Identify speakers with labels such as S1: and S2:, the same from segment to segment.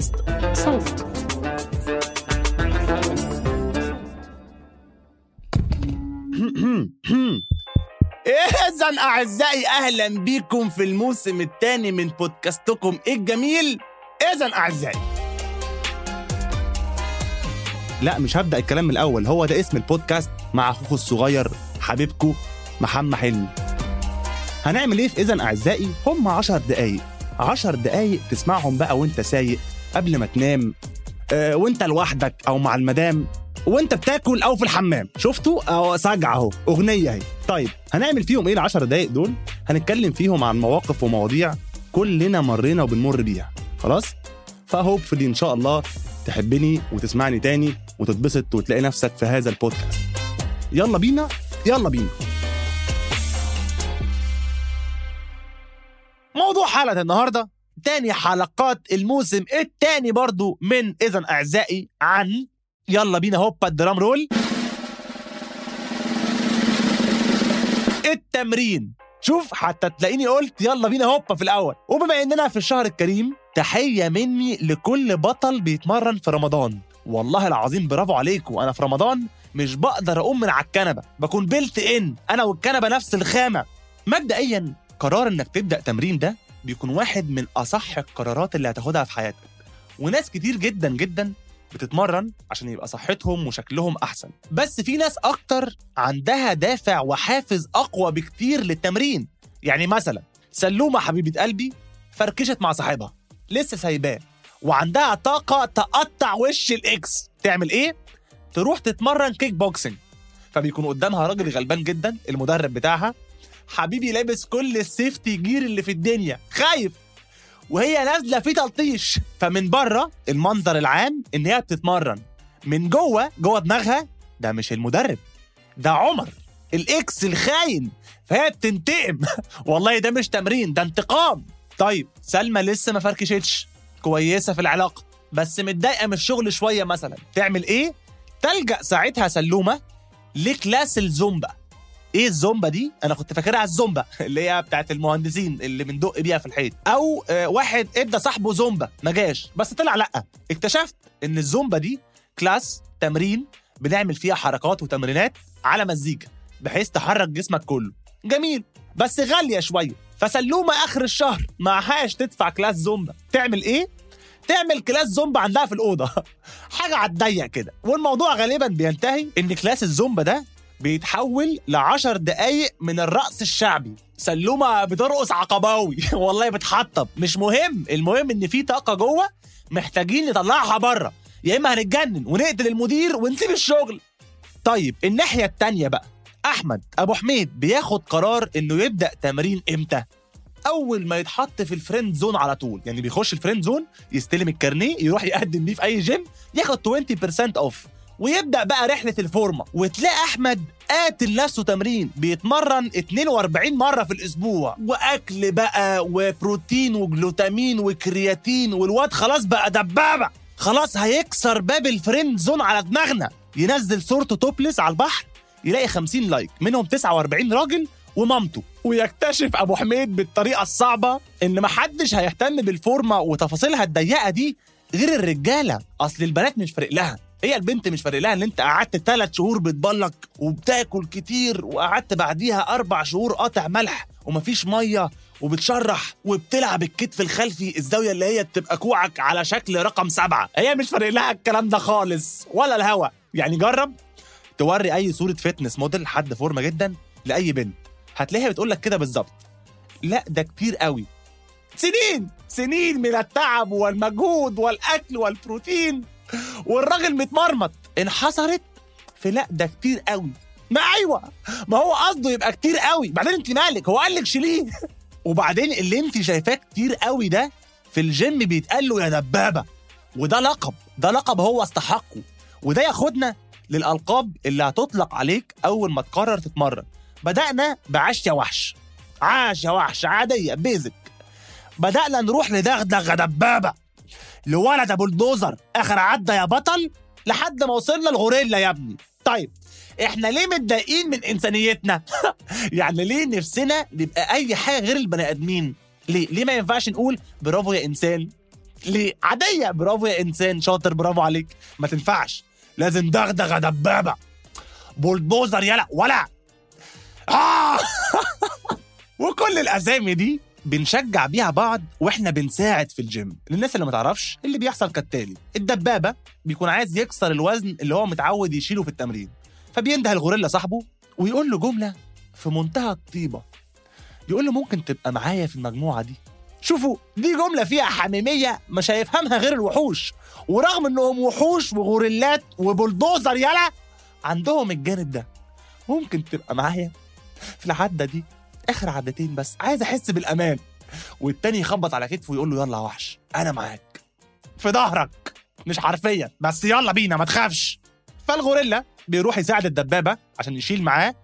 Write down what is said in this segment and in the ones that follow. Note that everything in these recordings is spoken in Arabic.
S1: بودكاست صوت.
S2: إذا أعزائي أهلا بكم في الموسم الثاني من بودكاستكم الجميل. إذا أعزائي. لا مش هبدأ الكلام من الأول. هو ده اسم البودكاست مع أخوكم الصغير حبيبكم محمد حلمي. هنعمل إيه في إذا أعزائي؟ هم عشر دقايق. عشر دقايق تسمعهم بقى وأنت سايق. قبل ما تنام آه، وانت لوحدك أو مع المدام وانت بتاكل أو في الحمام. شفتوا؟ اهو سجع أهو أغنية أهي. طيب هنعمل فيهم إيه العشر دقايق دول؟ هنتكلم فيهم عن مواقف ومواضيع كلنا مرينا وبنمر بيها. خلاص؟ فهوبفلي إن شاء الله تحبني وتسمعني تاني وتتبسط وتلاقي نفسك في هذا البودكاست. يلا بينا يلا بينا. موضوع حلقة النهاردة. تاني حلقات الموسم التاني برضو من إذا أعزائي عن يلا بينا هوبا الدرام رول. التمرين. شوف حتى تلاقيني قلت يلا بينا هوبا في الأول. وبما إننا في الشهر الكريم تحية مني لكل بطل بيتمرن في رمضان. والله العظيم برافو عليكم. أنا في رمضان مش بقدر أقوم من على الكنبة. بكون بلت إن أنا والكنبة نفس الخامة. مبدئيا قرار إنك تبدأ تمرين ده بيكون واحد من أصح القرارات اللي هتاخدها في حياتك. وناس كتير جدا جدا بتتمرن عشان يبقى صحتهم وشكلهم أحسن. بس في ناس أكتر عندها دافع وحافز أقوى بكتير للتمرين. يعني مثلا سلومة حبيبة قلبي فركشت مع صاحبها. لسه سايباه. وعندها طاقة تقطع وش ال ex. تعمل إيه؟ تروح تتمرن كيك بوكسنج فبيكون قدامها راجل غلبان جدا المدرب بتاعها حبيبي لابس كل السيفتي جير اللي في الدنيا. خايف! وهي نازلة في تلطيش. فمن بره المنظر العام إن هي بتتمرن. من جوه جوه دماغها ده مش المدرب. ده عمر الإكس الخاين. فهي بتنتقم. والله ده مش تمرين ده انتقام. طيب سلمى لسه ما فركشتش. كويسة في العلاقة. بس متضايقة من الشغل شوية مثلا. تعمل إيه؟ تلجأ ساعتها سلومة ل class الزومبا. إيه الزومبا دي؟ أنا كنت فاكرها الزومبا اللي هي بتاعت المهندسين اللي بندق بيها في الحيط. أو آه واحد ادى صاحبه زومبا ما جاش. بس طلع لأ. اكتشفت إن الزومبا دي class تمرين بنعمل فيها حركات وتمرينات على مزيكا بحيث تحرك جسمك كله. جميل. بس غالية شوية. فسلومة آخر الشهر معهاش تدفع class زومبا. تعمل إيه؟ تعمل class زومبا عندها في الأوضة. حاجة على الضيق كده. والموضوع غالبا بينتهي إن class الزومبا ده بيتحول لعشر دقايق من الرقص الشعبي. سلومة بترقص عقباوي. والله بتحطب. مش مهم. المهم إن في طاقة جوه محتاجين نطلعها بره يا إما هنتجنن ونقتل المدير ونسيب الشغل. طيب الناحية التانية بقى. أحمد أبو حميد بياخد قرار إنه يبدأ تمرين إمتى؟ أول ما يتحط في ال friend zone على طول. يعني بيخش ال friend zone يستلم الكارنيه يروح يقدم بيه في أي جيم ياخد 20% off ويبدأ بقى رحلة الفورمة وتلاقي أحمد قاتل نفسه تمرين بيتمرن 42 مرة في الأسبوع. وأكل بقى وبروتين وجلوتامين وكرياتين والواد خلاص بقى دبابة. خلاص هيكسر باب ال friend zone على دماغنا. ينزل صورته topless على البحر يلاقي 50 like منهم 49 راجل ومامته. ويكتشف أبو حميد بالطريقة الصعبة إن محدش هيهتم بالفورمة وتفاصيلها الضيقة دي غير الرجالة. أصل البنات مش فارق لها. هي البنت مش فارق لها ان انت قعدت ثلاث شهور بتبلك وبتاكل كتير وقعدت بعديها أربع شهور قاطع ملح ومفيش مية وبتشرح وبتلعب الكتف الخلفي الزاوية اللي هي بتبقى كوعك على شكل رقم سبعة. هي مش فارق لها الكلام ده خالص ولا الهوا. يعني جرب توري أي صورة fitness model حد فورمة جدا لأي بنت. هتلاقيها بتقول لك كده بالظبط. لا ده كتير قوي. سنين سنين من التعب والمجهود والأكل والبروتين. والراجل متمرمط. انحصرت؟ في لا ده كتير قوي. ما أيوه. ما هو قصده يبقى كتير قوي. بعدين أنت مالك؟ هو قال لك شيليه وبعدين اللي أنت شايفاه كتير قوي ده في الجيم بيتقال له يا دبابة. وده لقب. ده لقب هو استحقه. وده ياخدنا للألقاب اللي هتطلق عليك أول ما تقرر تتمرن. بدأنا بعاش يا وحش. عاش يا وحش. عادية بيزك بدأنا نروح لدغدغة دبابة. لولد أبو الدوزر. آخر عدى يا بطل لحد ما وصلنا الغوريلا يا ابني. طيب إحنا ليه متضايقين من إنسانيتنا؟ يعني ليه نفسنا نبقى أي حاجة غير البني آدمين؟ ليه؟ ليه ما ينفعش نقول برافو يا إنسان؟ ليه؟ عادية برافو يا إنسان شاطر برافو عليك. ما تنفعش. لازم دغدغة دبابة. بولدوزر يلا ولا. آه! وكل الأسامي دي بنشجع بيها بعض وإحنا بنساعد في الجيم. للناس اللي ما تعرفش اللي بيحصل كالتالي. الدبابة بيكون عايز يكسر الوزن اللي هو متعود يشيله في التمرين. فبينده الغوريلا صاحبه ويقول له جملة في منتهى الطيبة. يقول له ممكن تبقى معايا في المجموعة دي؟ شوفوا دي جملة فيها حميمية مش هيفهمها غير الوحوش. ورغم إنهم وحوش وغوريلات وبلدوزر يلا عندهم الجانب ده. ممكن تبقى معايا في العدة دي؟ آخر عدتين بس عايز أحس بالأمان. والتاني يخبط على كتفه ويقول له يلا يا وحش أنا معاك. في ظهرك. مش حرفيا بس يلا بينا ما تخافش. فالغوريلا بيروح يساعد الدبابة عشان يشيل معاه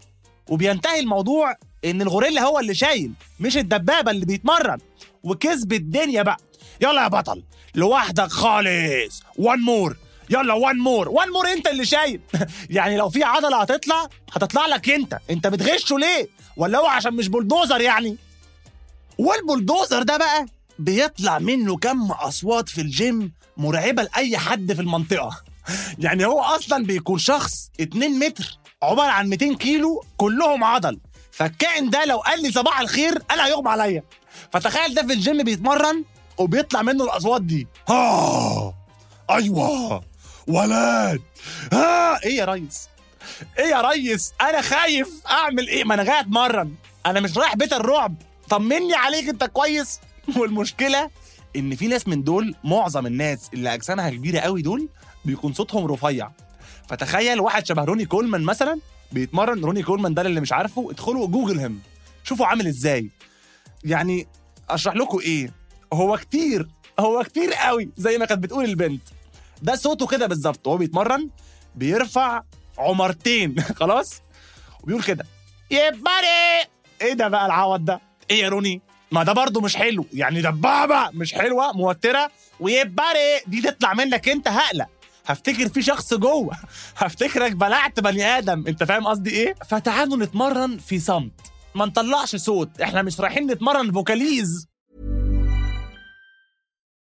S2: وبينتهي الموضوع إن الغوريلا هو اللي شايل مش الدبابة اللي بيتمرن. وكسب الدنيا بقى. يلا يا بطل لوحدك خالص. one more يلا one more one more انت اللي شايل. يعني لو في عضلة هتطلع هتطلع لك انت. انت بتغشه ليه؟ ولا هو عشان مش بلدوزر يعني؟ والبلدوزر ده بقى بيطلع منه كم أصوات في الجيم مرعبة لأي حد في المنطقة. يعني هو أصلا بيكون شخص 2 متر عبارة عن 200 كيلو كلهم عضل. فالكائن ده لو قال لي صباح الخير أنا هيغمى عليا. فتخيل ده في الجيم بيتمرن وبيطلع منه الأصوات دي. ها! أيوه! ولد! ها! إيه يا ريس؟ إيه يا ريس؟ أنا خايف أعمل إيه؟ ما أنا جاي أتمرن. أنا مش رايح بيت الرعب. طمني عليك أنت كويس. والمشكلة إن في ناس من دول معظم الناس اللي أجسامها كبيرة قوي دول بيكون صوتهم رفيع. فتخيل واحد شبه روني كولمان مثلا بيتمرن. روني كولمان ده اللي مش عارفه. ادخلوا جوجل هم شوفوا عامل إزاي. يعني أشرح لكم إيه. هو كتير هو كتير قوي زي ما كانت بتقول البنت. ده صوته كده بالظبط. وهو بيتمرن بيرفع عمرتين. خلاص؟ وبيقول كده. يباري إيه ده بقى العوض ده؟ إيه يا روني؟ ما ده برضه مش حلو. يعني دبابه مش حلوة موترة. ويباري دي تطلع منك أنت هقلق هفتكر في شخص جوه. هفتكرك بلعت بني آدم. أنت فاهم قصدي إيه؟ فتعالوا نتمرن في صمت. ما نطلعش صوت. إحنا مش رايحين نتمرن فوكاليز.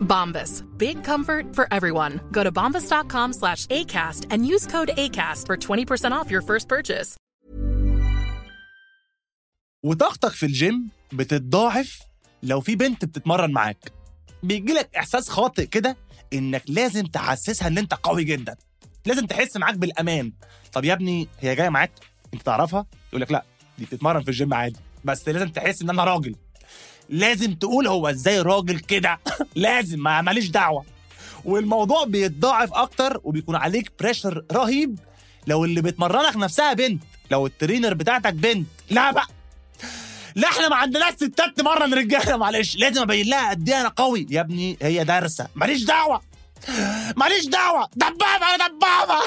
S3: Bombas. Big comfort for everyone. Go to bombas.com slash ACAST and use code ACAST for 20% off your first purchase.
S2: وطاقتك في الجيم بتتضاعف لو في بنت بتتمرن معاك. بيجي لك إحساس خاطئ كده إنك لازم تحسسها إن أنت قوي جدا. لازم تحس معاك بالأمان. طب يا ابني هي جاية معاك؟ أنت تعرفها؟ يقول لك لا دي بتتمرن في الجيم عادي. بس لازم تحس إن أنا راجل. لازم تقول هو إزاي راجل كده. لازم ما ماليش دعوة. والموضوع بيتضاعف أكتر وبيكون عليك pressure رهيب لو اللي بتمرنك نفسها بنت لو ال trainer بتاعتك بنت. لا بقى. لا إحنا ما عندناش ستات تمرن رجالة معلش. لازم أبين لها قد إيه أنا قوي. يا ابني هي دارسة. ماليش دعوة. ماليش دعوة. دبابة يا دبابة.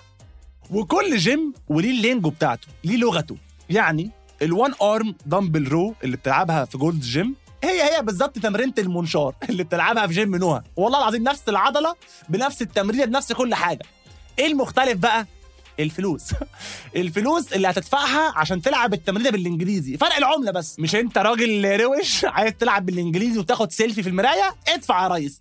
S2: وكل جيم وليه ال lingo بتاعته ليه لغته. يعني ال one arm dumbbell row اللي بتلعبها في Gold's Gym هي هي بالظبط تمرينة المنشار اللي بتلعبها في جيم نوها والله العظيم نفس العضلة بنفس التمرين بنفس كل حاجة. إيه المختلف بقى؟ الفلوس. الفلوس اللي هتدفعها عشان تلعب التمرين بالإنجليزي. فرق العملة بس. مش أنت راجل روش عايز تلعب بالإنجليزي وتاخد سيلفي في المراية؟ ادفع يا ريس.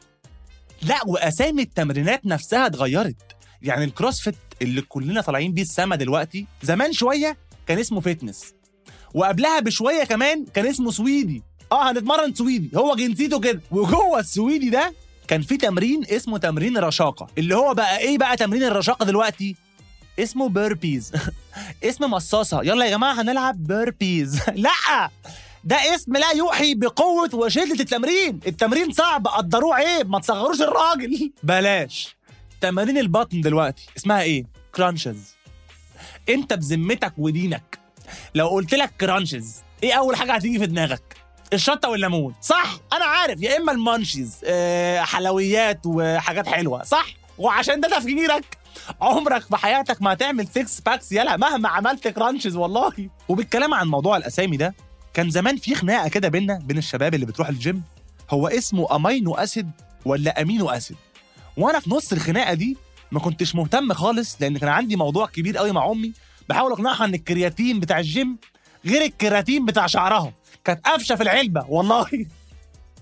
S2: لا وأسامي التمرينات نفسها اتغيرت. يعني ال CrossFit اللي كلنا طالعين بيه السما دلوقتي زمان شوية كان اسمه fitness وقبلها بشوية كمان كان اسمه سويدي. آه هنتمرن سويدي. هو جنسيته كده. وجوه السويدي ده كان في تمرين اسمه تمرين الرشاقه اللي هو بقى إيه بقى تمرين الرشاقة دلوقتي؟ اسمه burpees. اسم مصاصة. يلا يا جماعة هنلعب burpees. لا! ده اسم لا يوحي بقوة وشدة التمرين. التمرين صعب. قدروه عيب. ما تصغروش الراجل. بلاش. تمارين البطن دلوقتي. اسمها إيه؟ crunches أنت بذمتك ودينك. لو قلت لك crunches إيه أول حاجة هتيجي في دماغك؟ الشطة والليمون صح؟ أنا عارف يا إما ال munchies آه حلويات وحاجات حلوة صح؟ وعشان ده تفكيرك عمرك في حياتك ما هتعمل 6 packs يلا مهما عملت crunches والله. وبالكلام عن موضوع الأسامي ده كان زمان في خناقة كده بينا بين الشباب اللي بتروح الجيم هو اسمه amino acid ولا amino acid؟ وأنا في نص الخناقة دي ما كنتش مهتم خالص لأن كان عندي موضوع كبير قوي مع أمي بحاول أقنعها إن الكرياتين بتاع الجيم غير الكيراتين بتاع شعرها. كانت قافشه في العلبة والله.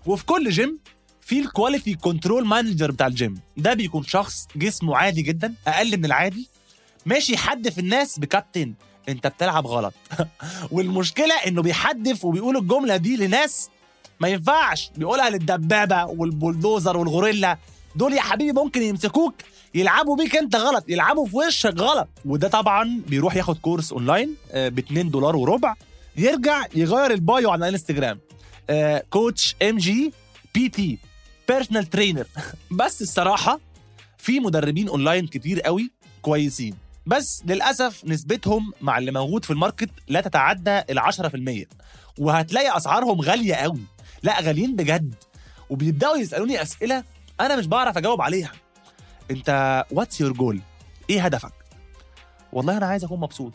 S2: وفي كل جيم في ال quality control manager بتاع الجيم ده بيكون شخص جسمه عادي جدا أقل من العادي. ماشي يحدف الناس بكابتن أنت بتلعب غلط. والمشكلة إنه بيحدف وبيقول الجملة دي لناس ما ينفعش. بيقولها للدبابة والبولدوزر والغوريلا. دول يا حبيبي ممكن يمسكوك يلعبوا بيك انت غلط يلعبوا في وشك غلط. وده طبعا بيروح ياخد كورس أونلاين ب 2 دولار وربع. يرجع يغير ال bio على الإنستجرام. آه، coach MG PT personal trainer بس الصراحة في مدربين أونلاين كتير قوي كويسين. بس للأسف نسبتهم مع اللي موجود في ال market لا تتعدى ال 10% وهتلاقي أسعارهم غالية قوي. لا غاليين بجد. وبيبدأوا يسألوني أسئلة أنا مش بعرف أجاوب عليها. انت what's your goal إيه هدفك؟ والله أنا عايز اكون مبسوط.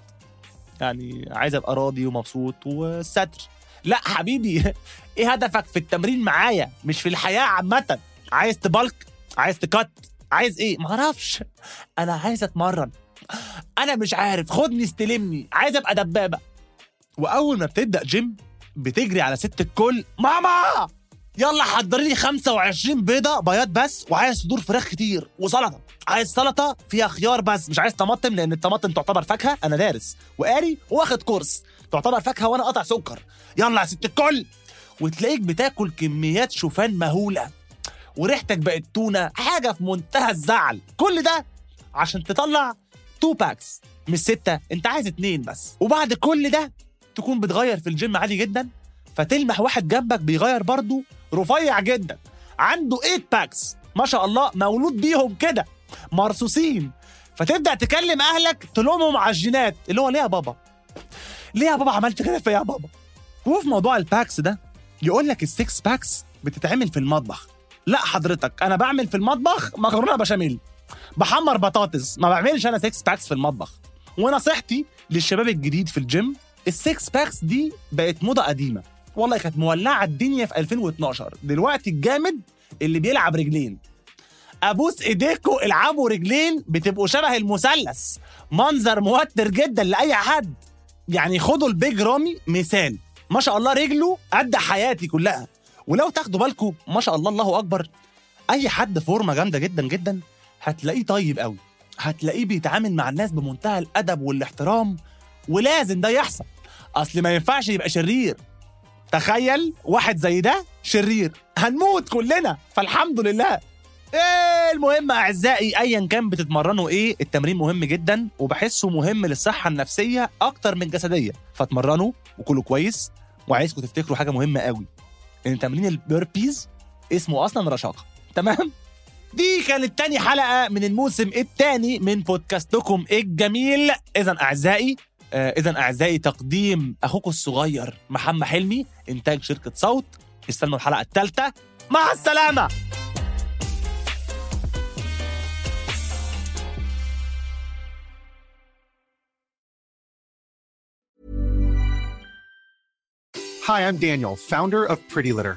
S2: يعني عايز ابقى راضي ومبسوط وستر لا حبيبي إيه هدفك في التمرين معايا؟ مش في الحياة عامة. عايز تبلك؟ عايز تكت؟ عايز إيه؟ معرفش أنا عايز اتمرن. أنا مش عارف. خدني استلمني. عايز ابقى دبابة. واول ما بتبدأ جيم بتجري على ست الكل ماما! يلا حضري لي 25 بيضة بياض بس وعايز صدور فراخ كتير. وسلطة. عايز سلطة فيها خيار بس. مش عايز طماطم لأن الطماطم تعتبر فاكهة. أنا دارس. وقاري واخد كورس. تعتبر فاكهة وأنا قاطع سكر. يلا يا ست الكل. وتلاقيك بتاكل كميات شوفان مهولة. وريحتك بقت تونة. حاجة في منتهى الزعل. كل ده عشان تطلع two packs مش ستة. أنت عايز اتنين بس. وبعد كل ده تكون بتغير في الجيم عادي جدا. فتلمح واحد جنبك بيغير برضه رفيع جدا عنده 8 packs ما شاء الله مولود بيهم كده مرصوصين. فتبدأ تكلم أهلك تلومهم على الجينات اللي هو ليه يا بابا؟ ليه يا بابا عملت كده فيا يا بابا؟ وفي موضوع ال packs ده يقول لك ال six packs بتتعمل في المطبخ. لا حضرتك أنا بعمل في المطبخ مكرونة بشاميل بحمر بطاطس ما بعملش أنا six packs في المطبخ. ونصيحتي للشباب الجديد في الجيم ال six packs دي بقت موضة قديمة. والله كانت مولعة الدنيا في 2012 دلوقتي الجامد اللي بيلعب رجلين. أبوس ايديكوا العبوا رجلين بتبقوا شبه المثلث. منظر موتر جدا لأي حد يعني خدوا البيج رامي مثال. ما شاء الله رجله قد حياتي كلها. ولو تاخدوا بالكم ما شاء الله الله أكبر. أي حد فورمة جامدة جدا جدا هتلاقيه طيب قوي هتلاقيه بيتعامل مع الناس بمنتهى الأدب والاحترام ولازم ده يحصل. أصل ما ينفعش يبقى شرير. تخيل واحد زي ده شرير. هنموت كلنا. فالحمد لله. إيه المهم أعزائي ايا كان بتتمرنوا إيه التمرين مهم جدا وبحسه مهم للصحة النفسية أكتر من الجسديه فاتمرنوا وكلوا كويس وعايزكم تفتكروا حاجة مهمة قوي. إن تمرين البيربيز اسمه أصلا رشاقة. تمام؟ دي كانت تاني حلقة من الموسم الثاني من بودكاستكم الجميل. اذا أعزائي اذا أعزائي تقديم أخوكم الصغير محمد حلمي إنتاج شركة صوت. استنوا الحلقة الثالثة. مع السلامة.
S4: Hi, I'm Daniel, founder of Pretty Litter.